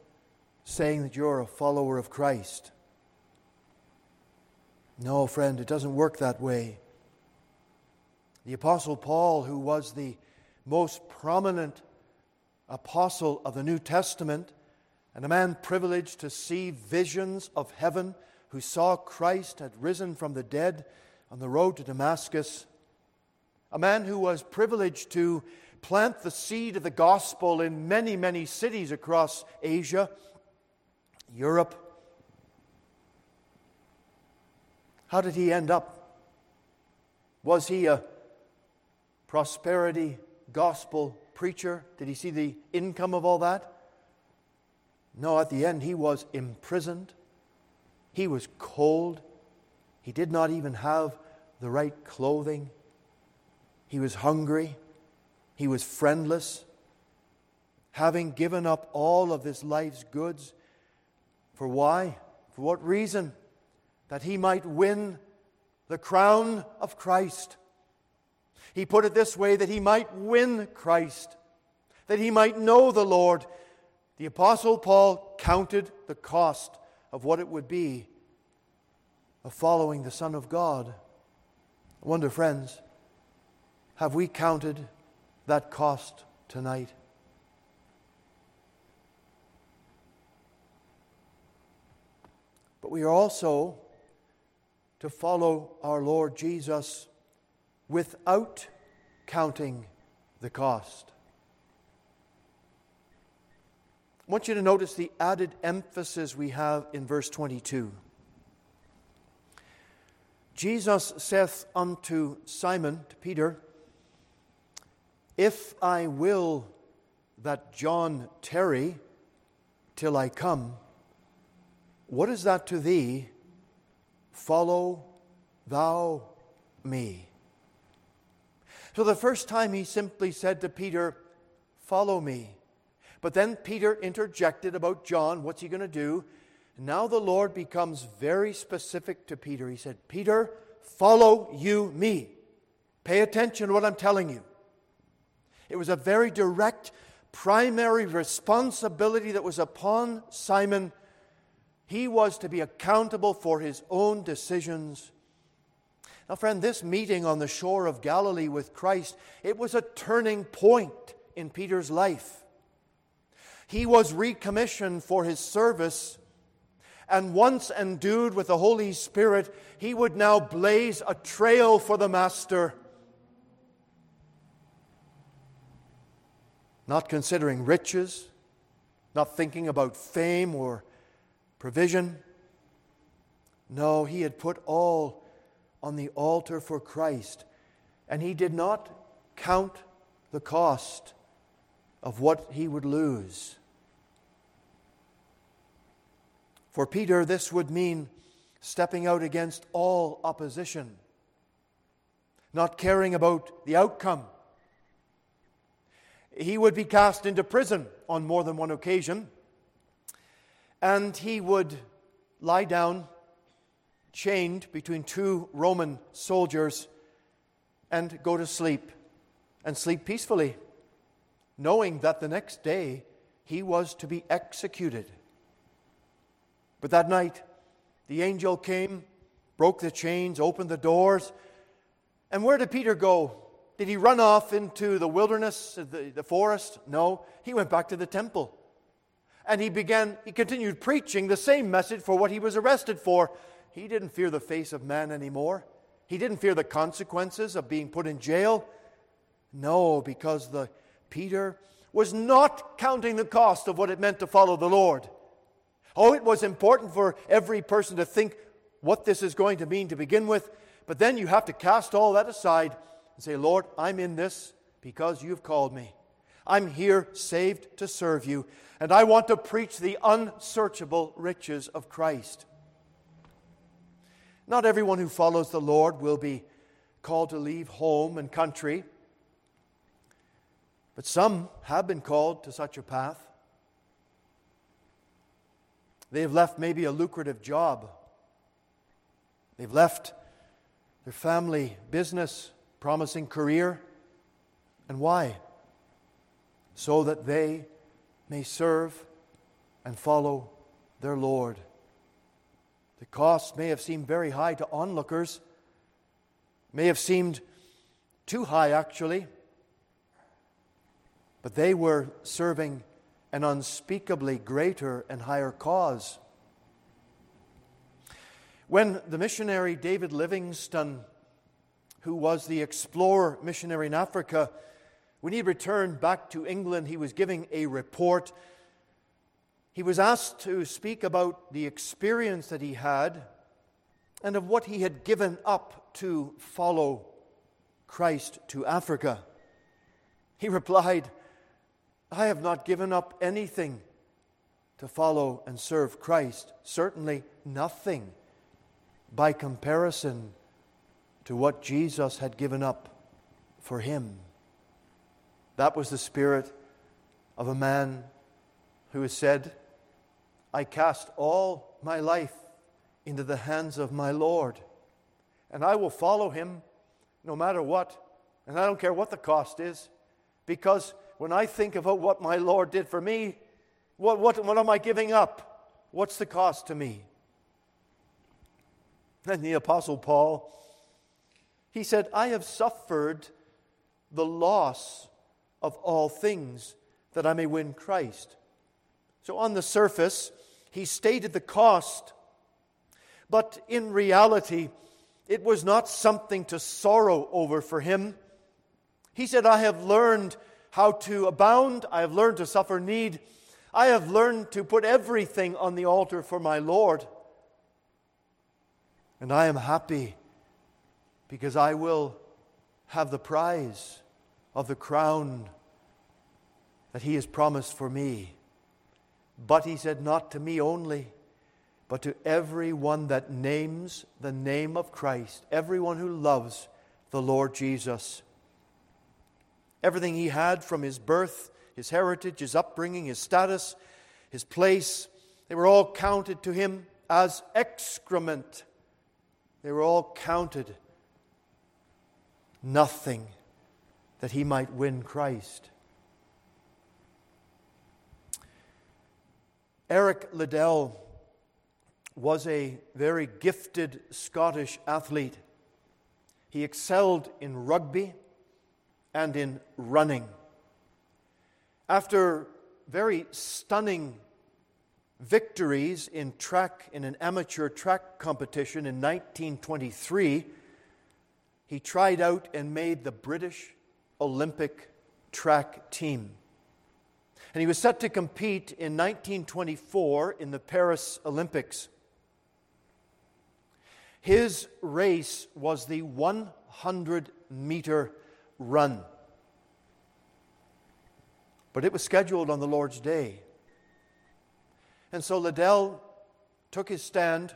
saying that you're a follower of Christ. No, friend, it doesn't work that way. The Apostle Paul, who was the most prominent apostle of the New Testament, and a man privileged to see visions of heaven who saw Christ had risen from the dead on the road to Damascus. A man who was privileged to plant the seed of the gospel in many, many cities across Asia, Europe. How did he end up? Was he a prosperity gospel preacher? Did he see the income of all that? No, at the end, he was imprisoned. He was cold. He did not even have the right clothing. He was hungry. He was friendless. Having given up all of his life's goods. For why? For what reason? That he might win the crown of Christ. He put it this way that he might win Christ, that he might know the Lord, the Apostle Paul counted the cost of what it would be of following the Son of God. I wonder, friends, have we counted that cost tonight? But we are also to follow our Lord Jesus without counting the cost. I want you to notice the added emphasis we have in verse 22. Jesus saith unto Simon, to Peter, If I will that John tarry till I come, what is that to thee? Follow thou me. So the first time he simply said to Peter, Follow me. But then Peter interjected about John, what's he going to do? Now the Lord becomes very specific to Peter. He said, Peter, follow you me. Pay attention to what I'm telling you. It was a very direct, primary responsibility that was upon Simon. He was to be accountable for his own decisions. Now, friend, this meeting on the shore of Galilee with Christ, it was a turning point in Peter's life. He was recommissioned for his service and once endued with the Holy Spirit, he would now blaze a trail for the Master. Not considering riches, not thinking about fame or provision. No, he had put all on the altar for Christ, and he did not count the cost of what he would lose. For Peter, this would mean stepping out against all opposition, not caring about the outcome. He would be cast into prison on more than one occasion, and he would lie down chained between two Roman soldiers and go to sleep and sleep peacefully, knowing that the next day he was to be executed. But that night, the angel came, broke the chains, opened the doors. And where did Peter go? Did he run off into the wilderness, the, the forest? No, he went back to the temple. And he began, he continued preaching the same message for what he was arrested for. He didn't fear the face of man anymore. He didn't fear the consequences of being put in jail. No, because the Peter was not counting the cost of what it meant to follow the Lord. Oh, it was important for every person to think what this is going to mean to begin with, but then you have to cast all that aside and say, Lord, I'm in this because you've called me. I'm here saved to serve you, and I want to preach the unsearchable riches of Christ. Not everyone who follows the Lord will be called to leave home and country, but some have been called to such a path. They've left maybe a lucrative job. They've left their family business, promising career. And why? So that they may serve and follow their Lord. The cost may have seemed very high to onlookers, may have seemed too high, actually, but they were serving an unspeakably greater and higher cause. When the missionary David Livingstone, who was the explorer missionary in Africa, when he returned back to England, he was giving a report. He was asked to speak about the experience that he had and of what he had given up to follow Christ to Africa. He replied, I have not given up anything to follow and serve Christ. Certainly nothing by comparison to what Jesus had given up for him. That was the spirit of a man who has said, I cast all my life into the hands of my Lord, and I will follow him no matter what, and I don't care what the cost is, because when I think about what my Lord did for me, what, what, what am I giving up? What's the cost to me? And the Apostle Paul, he said, I have suffered the loss of all things that I may win Christ. So, on the surface, he stated the cost, but in reality, it was not something to sorrow over for him. He said, I have learned how to abound. I have learned to suffer need. I have learned to put everything on the altar for my Lord. And I am happy because I will have the prize of the crown that he has promised for me. But he said, Not to me only, but to everyone that names the name of Christ, everyone who loves the Lord Jesus. Everything he had from his birth, his heritage, his upbringing, his status, his place, they were all counted to him as excrement. They were all counted nothing that he might win Christ. Eric Liddell was a very gifted Scottish athlete. He excelled in rugby and in running. After very stunning victories in track in an amateur track competition in 1923, he tried out and made the British Olympic track team. And he was set to compete in 1924 in the Paris Olympics. His race was the 100 meter run. But it was scheduled on the Lord's day. And so Liddell took his stand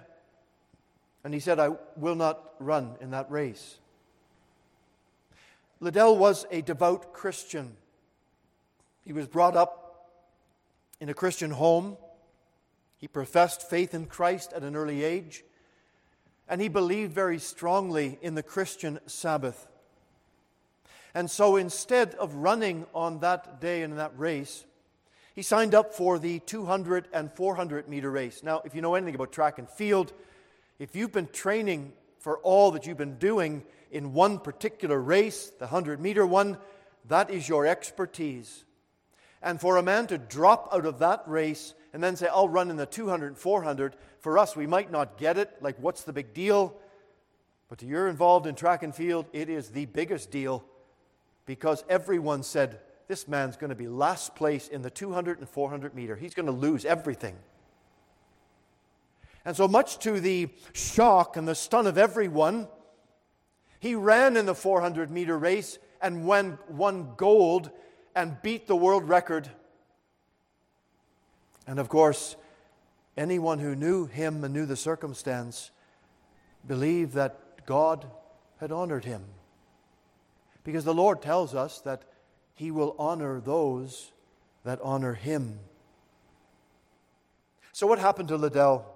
and he said, I will not run in that race. Liddell was a devout Christian. He was brought up in a Christian home. He professed faith in Christ at an early age. And he believed very strongly in the Christian Sabbath. And so instead of running on that day in that race, he signed up for the 200 and 400 meter race. Now, if you know anything about track and field, if you've been training for all that you've been doing in one particular race, the 100 meter one, that is your expertise. And for a man to drop out of that race and then say, I'll run in the 200 and 400, for us, we might not get it. Like, what's the big deal? But to you're involved in track and field, it is the biggest deal because everyone said, this man's going to be last place in the 200 and 400 meter. He's going to lose everything. And so, much to the shock and the stun of everyone, he ran in the 400 meter race and won, won gold and beat the world record. And of course, anyone who knew him and knew the circumstance believed that God had honored him. Because the Lord tells us that he will honor those that honor him. So, what happened to Liddell?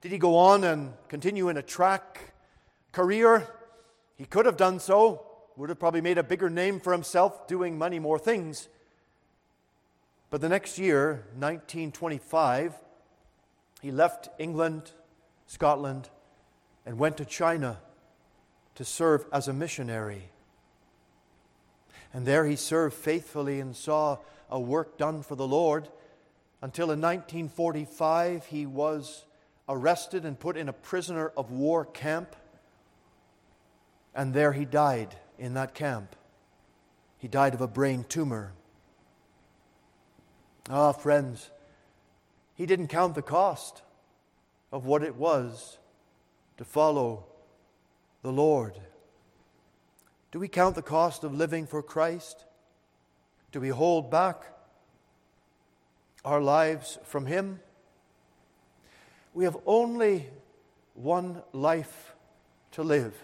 Did he go on and continue in a track career? He could have done so, would have probably made a bigger name for himself doing many more things. But the next year, 1925, he left England, Scotland, and went to China to serve as a missionary. And there he served faithfully and saw a work done for the Lord until in 1945 he was arrested and put in a prisoner of war camp. And there he died in that camp. He died of a brain tumor. Ah, friends, he didn't count the cost of what it was to follow the Lord. Do we count the cost of living for Christ? Do we hold back our lives from Him? We have only one life to live,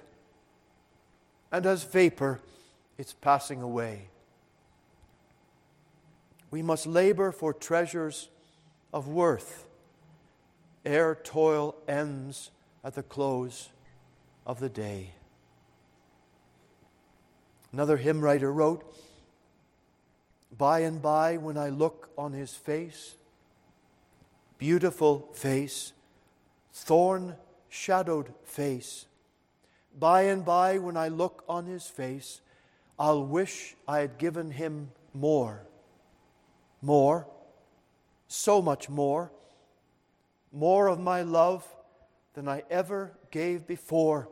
and as vapor, it's passing away. We must labor for treasures of worth ere toil ends at the close of the day. Another hymn writer wrote, By and by, when I look on his face, beautiful face, thorn shadowed face, by and by, when I look on his face, I'll wish I had given him more. More, so much more, more of my love than I ever gave before.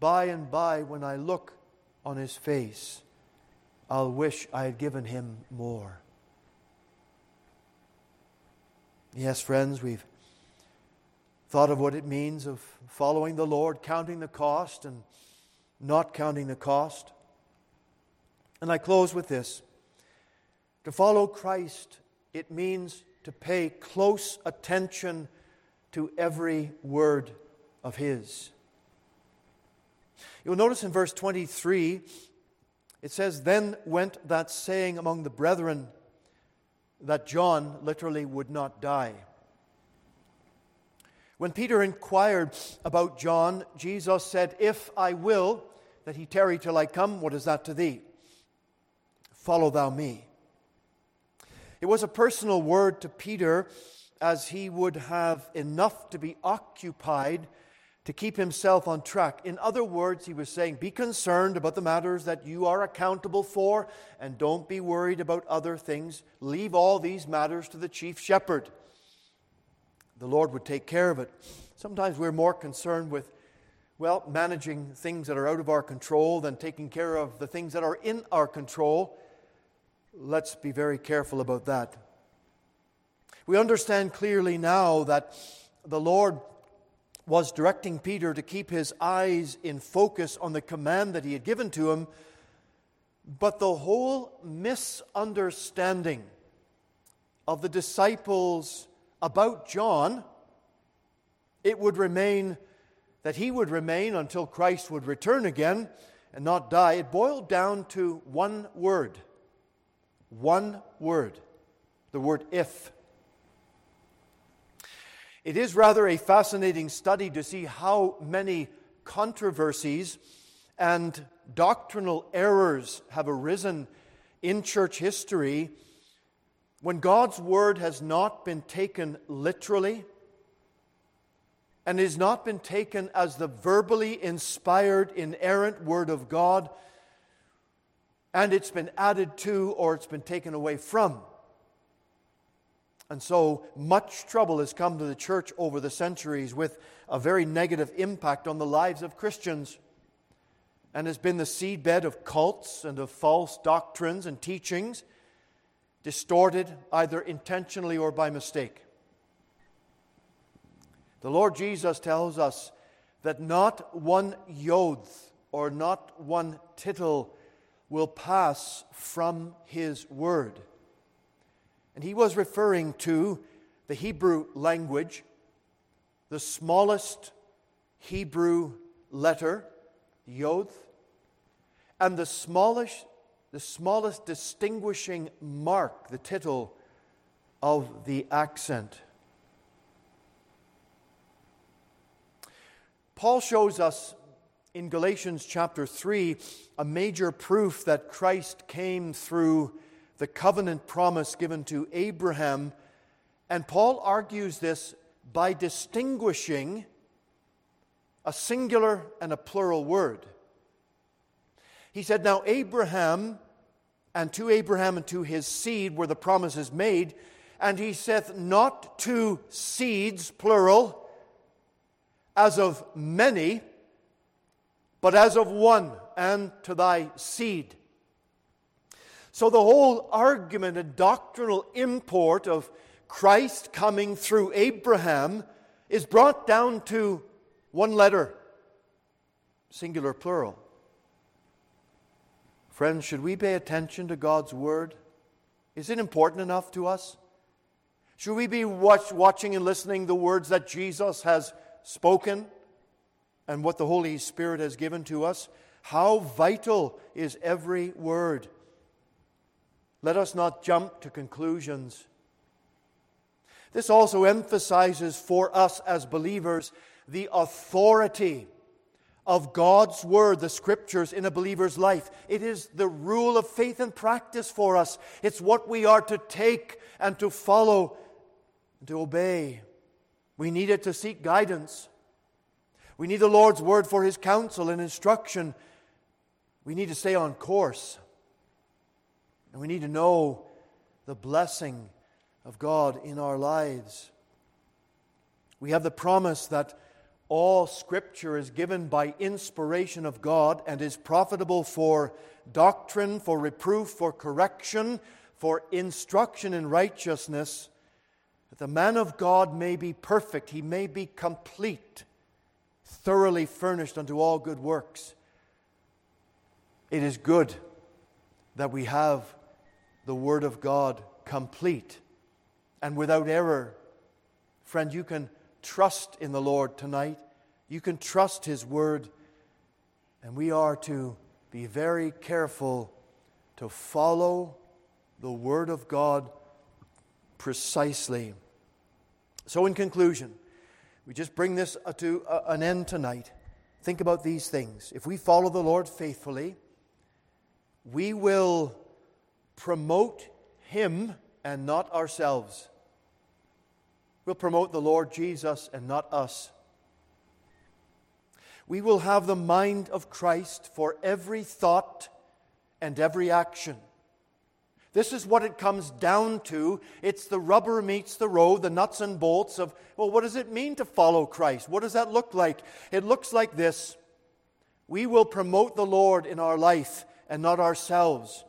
By and by, when I look on his face, I'll wish I had given him more. Yes, friends, we've thought of what it means of following the Lord, counting the cost and not counting the cost. And I close with this. To follow Christ, it means to pay close attention to every word of His. You'll notice in verse 23, it says, Then went that saying among the brethren that John literally would not die. When Peter inquired about John, Jesus said, If I will that he tarry till I come, what is that to thee? Follow thou me. It was a personal word to Peter, as he would have enough to be occupied to keep himself on track. In other words, he was saying, Be concerned about the matters that you are accountable for, and don't be worried about other things. Leave all these matters to the chief shepherd the Lord would take care of it. Sometimes we're more concerned with, well, managing things that are out of our control than taking care of the things that are in our control. Let's be very careful about that. We understand clearly now that the Lord was directing Peter to keep his eyes in focus on the command that he had given to him, but the whole misunderstanding of the disciples' about John, it would remain that he would remain until Christ would return again and not die. It boiled down to one word. One word. The word if. It is rather a fascinating study to see how many controversies and doctrinal errors have arisen in church history when God's word has not been taken literally and has not been taken as the verbally inspired, inerrant word of God, and it's been added to or it's been taken away from. And so much trouble has come to the church over the centuries with a very negative impact on the lives of Christians and has been the seedbed of cults and of false doctrines and teachings distorted either intentionally or by mistake. The Lord Jesus tells us that not one yod or not one tittle will pass from his word. And he was referring to the Hebrew language, the smallest Hebrew letter, yod, and the smallest the smallest distinguishing mark, the tittle of the accent. Paul shows us in Galatians chapter 3 a major proof that Christ came through the covenant promise given to Abraham. And Paul argues this by distinguishing a singular and a plural word. He said, Now Abraham and to Abraham and to his seed were the promises made. And he saith, Not to seeds, plural, as of many, but as of one, and to thy seed. So the whole argument and doctrinal import of Christ coming through Abraham is brought down to one letter, singular, plural. Friends, should we pay attention to God's Word? Is it important enough to us? Should we be watch, watching and listening the words that Jesus has spoken and what the Holy Spirit has given to us? How vital is every word? Let us not jump to conclusions. This also emphasizes for us as believers the authority of God's Word, the Scriptures, in a believer's life. It is the rule of faith and practice for us. It's what we are to take and to follow and to obey. We need it to seek guidance. We need the Lord's Word for His counsel and instruction. We need to stay on course. And we need to know the blessing of God in our lives. We have the promise that all scripture is given by inspiration of God and is profitable for doctrine, for reproof, for correction, for instruction in righteousness, that the man of God may be perfect, he may be complete, thoroughly furnished unto all good works. It is good that we have the Word of God complete and without error. Friend, you can trust in the Lord tonight. You can trust His Word. And we are to be very careful to follow the Word of God precisely. So, in conclusion, we just bring this uh, to uh, an end tonight. Think about these things. If we follow the Lord faithfully, we will promote Him and not ourselves. We'll promote the Lord Jesus and not us. We will have the mind of Christ for every thought and every action. This is what it comes down to. It's the rubber meets the road, the nuts and bolts of, well, what does it mean to follow Christ? What does that look like? It looks like this We will promote the Lord in our life and not ourselves.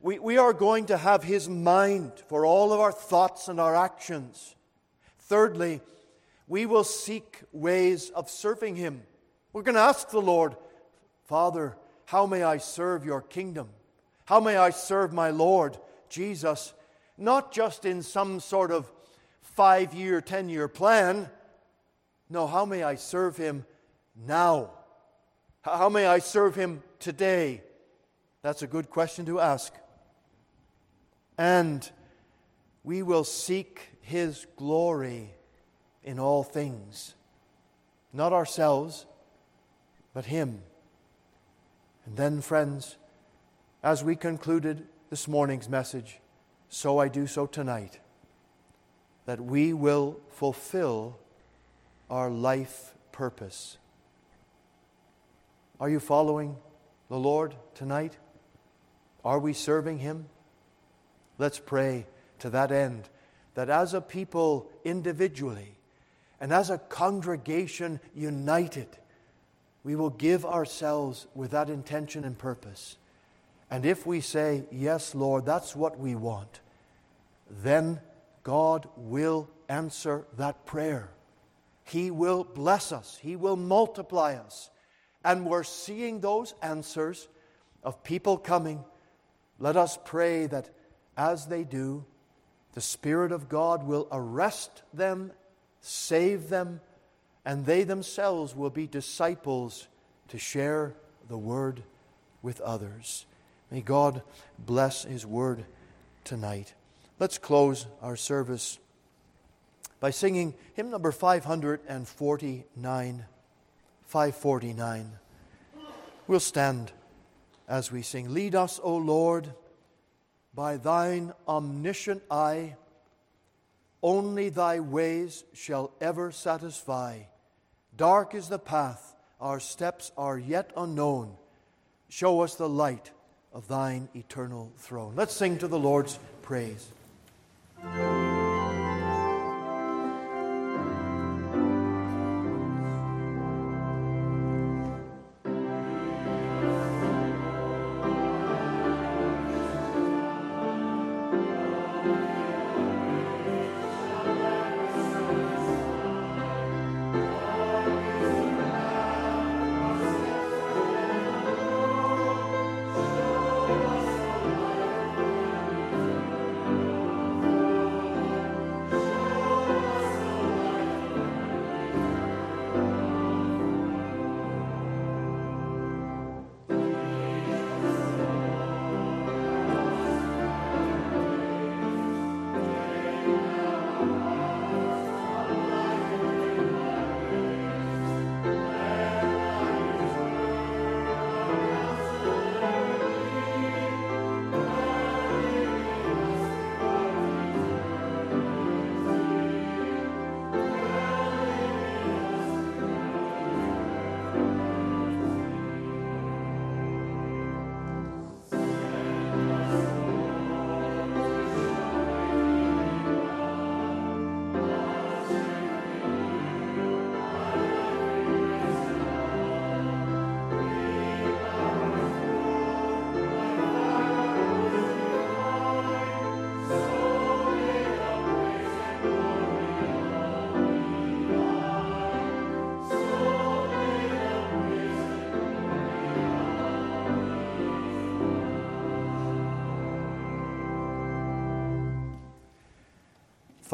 We, we are going to have His mind for all of our thoughts and our actions. Thirdly, we will seek ways of serving Him. We're going to ask the Lord, Father, how may I serve your kingdom? How may I serve my Lord Jesus? Not just in some sort of five year, ten year plan. No, how may I serve him now? How may I serve him today? That's a good question to ask. And we will seek his glory in all things. Not ourselves, but him. And then, friends, as we concluded this morning's message, so I do so tonight, that we will fulfill our life purpose. Are you following the Lord tonight? Are we serving Him? Let's pray to that end that as a people individually and as a congregation united, we will give ourselves with that intention and purpose and if we say, Yes, Lord, that's what we want, then God will answer that prayer. He will bless us, He will multiply us. And we're seeing those answers of people coming. Let us pray that as they do, the Spirit of God will arrest them, save them, and they themselves will be disciples to share the word with others. May God bless His word tonight. Let's close our service by singing hymn number 549. 549. We'll stand as we sing. Lead us, O Lord, by thine omniscient eye. Only thy ways shall ever satisfy. Dark is the path, our steps are yet unknown. Show us the light of thine eternal throne. Let's sing to the Lord's praise.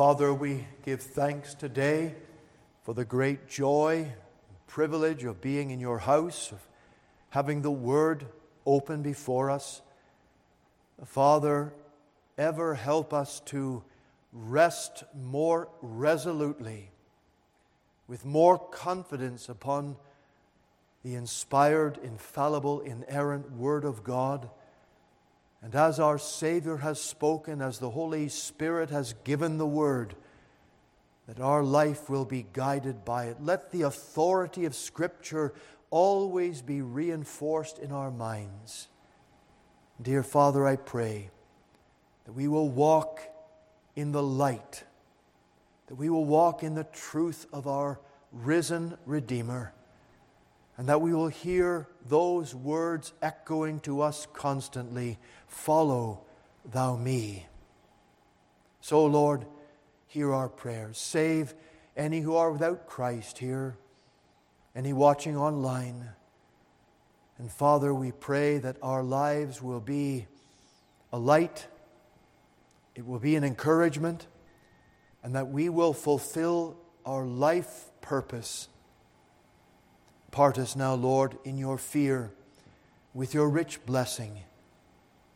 Father, we give thanks today for the great joy and privilege of being in your house, of having the Word open before us. Father, ever help us to rest more resolutely, with more confidence upon the inspired, infallible, inerrant Word of God. And as our Savior has spoken, as the Holy Spirit has given the Word, that our life will be guided by it. Let the authority of Scripture always be reinforced in our minds. Dear Father, I pray that we will walk in the light, that we will walk in the truth of our risen Redeemer, and that we will hear those words echoing to us constantly Follow thou me. So, Lord, hear our prayers. Save any who are without Christ here, any watching online. And Father, we pray that our lives will be a light, it will be an encouragement, and that we will fulfill our life purpose. Part us now, Lord, in your fear with your rich blessing.